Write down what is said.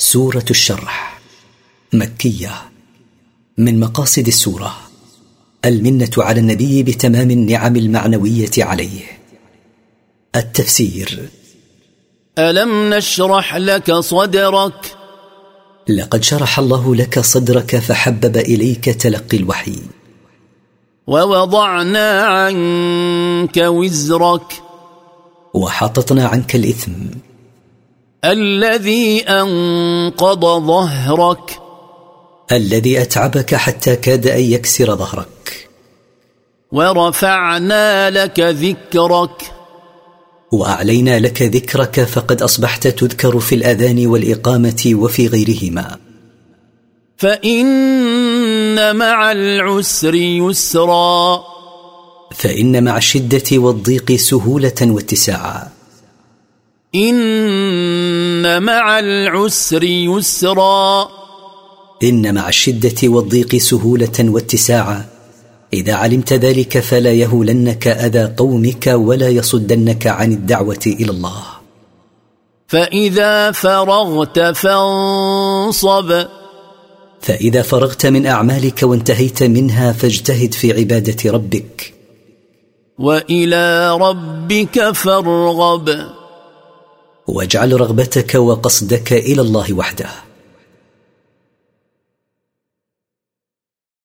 سورة الشرح مكية من مقاصد السورة المنة على النبي بتمام النعم المعنوية عليه. التفسير ألم نشرح لك صدرك؟ لقد شرح الله لك صدرك فحبب إليك تلقي الوحي. ووضعنا عنك وزرك. وحططنا عنك الإثم. الذي أنقض ظهرك. الذي أتعبك حتى كاد أن يكسر ظهرك. ورفعنا لك ذكرك. وأعلينا لك ذكرك فقد أصبحت تذكر في الأذان والإقامة وفي غيرهما. فإن مع العسر يسرا. فإن مع الشدة والضيق سهولة واتساعا. إن مع العسر يسرا. إن مع الشدة والضيق سهولة واتساعا. إذا علمت ذلك فلا يهولنك أذى قومك ولا يصدنك عن الدعوة إلى الله. فإذا فرغت فانصب. فإذا فرغت من أعمالك وانتهيت منها فاجتهد في عبادة ربك. وإلى ربك فارغب. واجعل رغبتك وقصدك إلى الله وحده.